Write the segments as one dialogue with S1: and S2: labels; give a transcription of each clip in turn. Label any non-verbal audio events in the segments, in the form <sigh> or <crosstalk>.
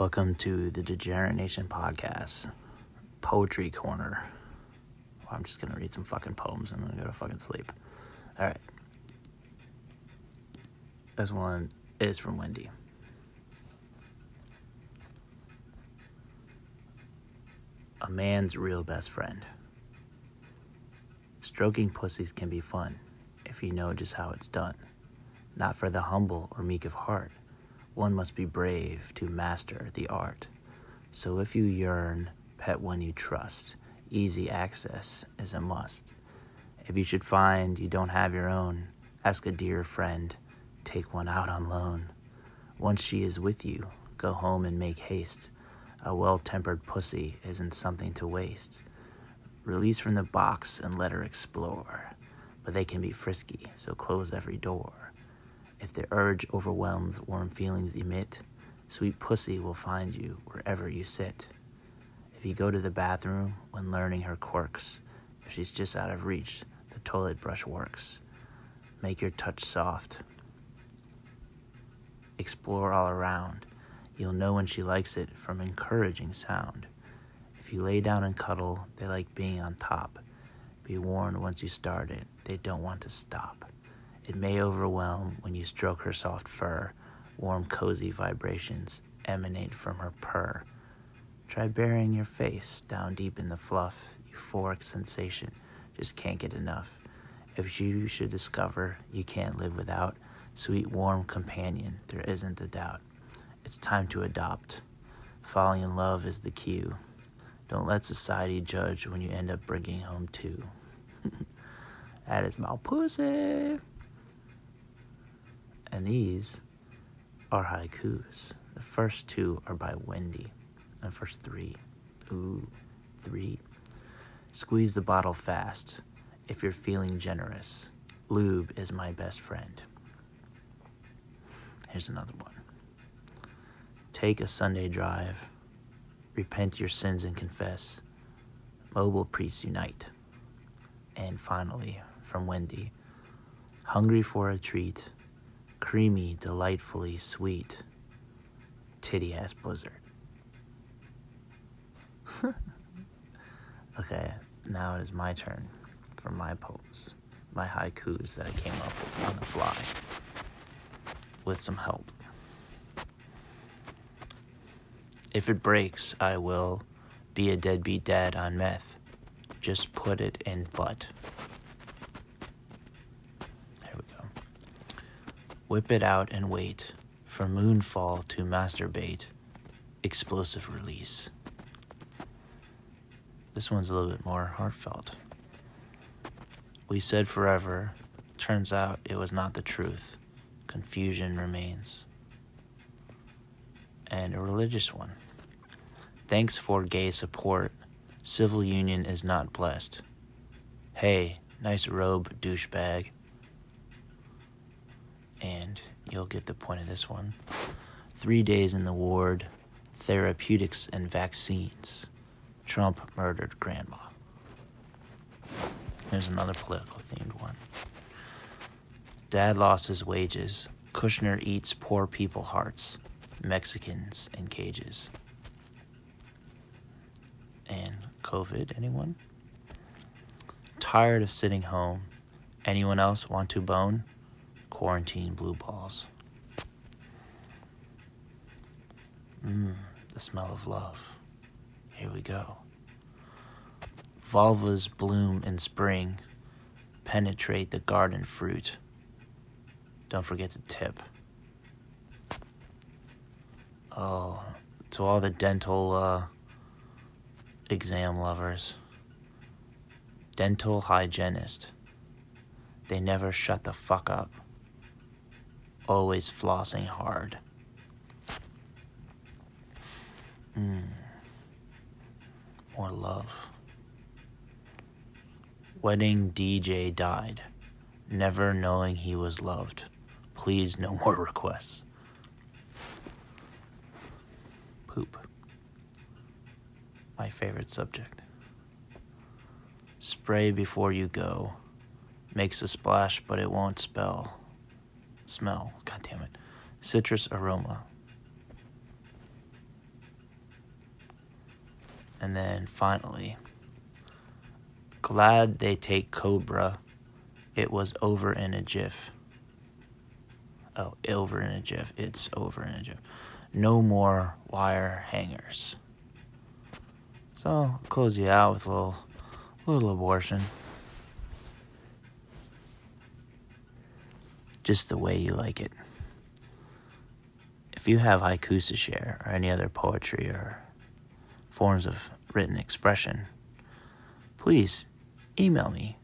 S1: Welcome to the Degenerate Nation podcast, Poetry Corner. Well, I'm just gonna read some fucking poems and then go to fucking sleep. All right. This one is from Wendy. A man's real best friend. Stroking pussies can be fun if you know just how it's done. Not for the humble or meek of heart. One must be brave to master the art. So if you yearn, pet one you trust. Easy access is a must. If you should find you don't have your own, ask a dear friend, take one out on loan. Once she is with you, go home and make haste. A well tempered pussy isn't something to waste. Release from the box and let her explore. But they can be frisky, so close every door. If the urge overwhelms, warm feelings emit, sweet pussy will find you wherever you sit. If you go to the bathroom when learning her quirks, if she's just out of reach, the toilet brush works. Make your touch soft. Explore all around. You'll know when she likes it from encouraging sound. If you lay down and cuddle, they like being on top. Be warned once you start it, they don't want to stop. It may overwhelm when you stroke her soft fur. Warm, cozy vibrations emanate from her purr. Try burying your face down deep in the fluff. Euphoric sensation, just can't get enough. If you should discover you can't live without sweet, warm companion, there isn't a doubt. It's time to adopt. Falling in love is the cue. Don't let society judge when you end up bringing home two. <laughs> that is my pussy. And these are haikus. The first two are by Wendy. The first three. Ooh, three. Squeeze the bottle fast if you're feeling generous. Lube is my best friend. Here's another one. Take a Sunday drive. Repent your sins and confess. Mobile priests unite. And finally, from Wendy, hungry for a treat, creamy, delightfully sweet, titty ass blizzard. <laughs> okay, now it is my turn for my poems, my haikus that I came up with on the fly with some help. If it breaks, I will be a deadbeat dad on meth. Just put it in butt. There we go. Whip it out and wait for moonfall to masturbate. Explosive release. This one's a little bit more heartfelt. We said forever. Turns out it was not the truth. Confusion remains. And a religious one. Thanks for gay support. Civil union is not blessed. Hey, nice robe, douchebag. And you'll get the point of this one. Three days in the ward, therapeutics and vaccines. Trump murdered grandma. Here's another political themed one. Dad lost his wages. Kushner eats poor people hearts. Mexicans in cages. And COVID, anyone? Tired of sitting home. Anyone else want to bone? Quarantine blue balls. Mmm, the smell of love. Here we go. Vulvas bloom in spring, penetrate the garden fruit. Don't forget to tip. Oh, to all the dental uh, exam lovers, dental hygienist. They never shut the fuck up. Always flossing hard. Mm. More love. Wedding DJ died, never knowing he was loved. Please, no <laughs> more requests. Poop. My favorite subject. Spray before you go. Makes a splash, but it won't spell. Smell. God damn it. Citrus aroma. And then finally, glad they take Cobra. It was over in a jiff. Oh, over in a jiff. It's over in a jiff. No more wire hangers. So close you out with a little, little abortion. Just the way you like it. If you have haikus to share or any other poetry or forms of written expression, please email me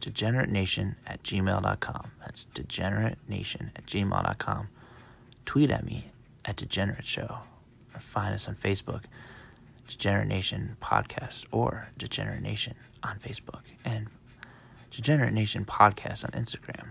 S1: degeneratenation at gmail.com. That's degeneratenation at gmail.com. Tweet at me at Degenerate Show or find us on Facebook, Degenerate Nation Podcast or Degenerate Nation on Facebook and Degenerate Nation Podcast on Instagram.